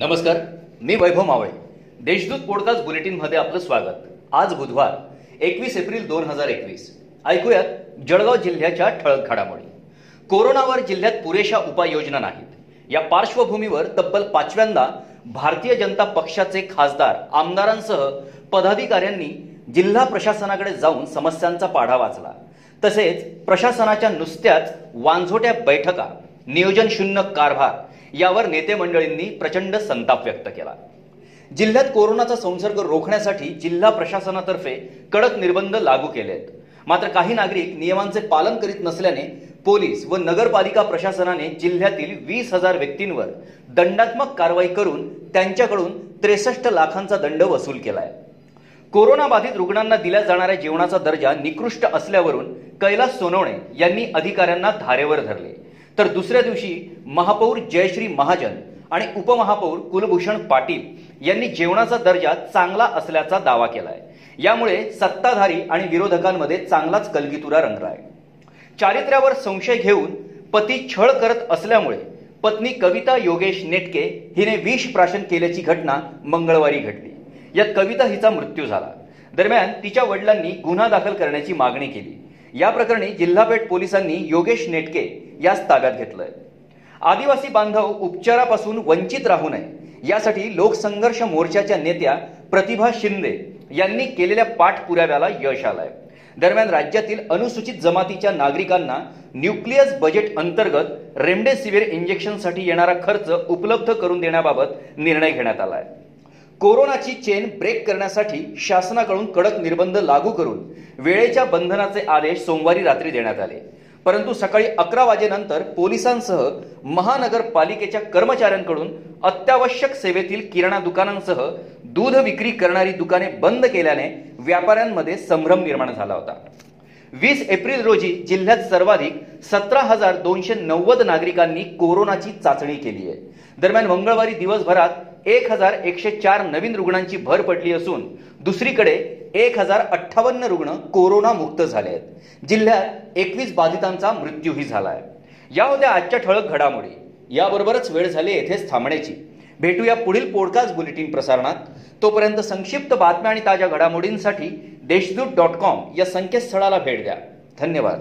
नमस्कार मी वैभव मावळे. देशदूत पॉडकास्ट बुलेटिनमध्ये आपलं स्वागत. आज बुधवार एकवीस एप्रिल दोन हजार एकवीस. ऐकूयात जळगाव जिल्ह्याच्या ठळक घडामोडी. कोरोनावर जिल्ह्यात पुरेशा उपाययोजना नाहीत. या पार्श्वभूमीवर तब्बल पाचव्यांदा भारतीय जनता पक्षाचे खासदार आमदारांसह पदाधिकाऱ्यांनी जिल्हा प्रशासनाकडे जाऊन समस्यांचा पाढा वाचला. तसेच प्रशासनाच्या नुसत्याच वांझोट्या बैठका नियोजन शून्य कारभार यावर नेते मंडळींनी प्रचंड संताप व्यक्त केला. जिल्ह्यात कोरोनाचा संसर्ग रोखण्यासाठी जिल्हा प्रशासनातर्फे कडक निर्बंध लागू केले आहेत मात्र काही नागरिक नियमांचे पालन करीत नसल्याने पोलीस व नगरपालिका प्रशासनाने जिल्ह्यातील वीस हजार व्यक्तींवर दंडात्मक कारवाई करून त्यांच्याकडून त्रेसष्ट लाखांचा दंड वसूल केलाय. कोरोनाबाधित रुग्णांना दिल्या जाणाऱ्या जेवणाचा दर्जा निकृष्ट असल्यावरून कैलास सोनवणे यांनी अधिकाऱ्यांना धारेवर धरले. तर दुसऱ्या दिवशी महापौर जयश्री महाजन आणि उपमहापौर कुलभूषण पाटील यांनी जेवणाचा दर्जा चांगला असल्याचा दावा केलाय. यामुळे सत्ताधारी आणि विरोधकांमध्ये चांगलाच कलगीतुरा रंगलाय. चारित्र्यावर संशय घेऊन पती छळ करत असल्यामुळे पत्नी कविता योगेश नेटके हिने विष प्राशन केल्याची घटना मंगळवारी घडली. यात कविता हिचा मृत्यू झाला. दरम्यान तिच्या वडिलांनी गुन्हा दाखल करण्याची मागणी केली. या प्रकरणी जिल्हापेठ पोलिसांनी योगेश नेटके यास ताब्यात घेतलंय. आदिवासी बांधव उपचारापासून वंचित राहू नये यासाठी लोकसंघर्ष मोर्चाच्या नेत्या प्रतिभा शिंदे यांनी केलेल्या पाठपुराव्याला यश आलंय. दरम्यान राज्यातील अनुसूचित जमातीच्या नागरिकांना न्यूक्लियस बजेट अंतर्गत रेमडेसिवीर इंजेक्शनसाठी येणारा खर्च उपलब्ध करून देण्याबाबत निर्णय घेण्यात आलाय. कोरोनाची चेन ब्रेक करण्यासाठी शासनाकडून कडक निर्बंध लागू करून वेळेच्या बंधनाचे आदेश सोमवारी रात्री देण्यात आले. परंतु सकाळी अकरा वाजेनंतर पोलिसांसह महानगरपालिकेच्या कर्मचाऱ्यांकडून अत्यावश्यक सेवेतील किराणा दुकानांसह दूध विक्री करणारी दुकाने बंद केल्याने व्यापाऱ्यांमध्ये संभ्रम निर्माण झाला होता. वीस एप्रिल रोजी जिल्ह्यात सर्वाधिक सतरा हजार दोनशे नव्वद नागरिकांनी कोरोनाची चाचणी केली आहे. दरम्यान मंगळवारी दिवसभरात एक हजार एकशे चार नवीन रुग्णांची भर पडली असून दुसरीकडे एक हजार अठ्ठावन्न रुग्ण कोरोनामुक्त झाले आहेत. जिल्ह्यात एकवीस बाधितांचा मृत्यूही झाला आहे या होत्या आजच्या ठळक घडामोडी. याबरोबरच वेळ झाली येथेच थांबण्याची. भेटूया पुढील पॉडकास्ट बुलेटिन प्रसारणात. तोपर्यंत संक्षिप्त बातम्या आणि ताज्या घडामोडींसाठी देशदूत डॉट कॉम या संकेतस्थळाला भेट द्या. धन्यवाद.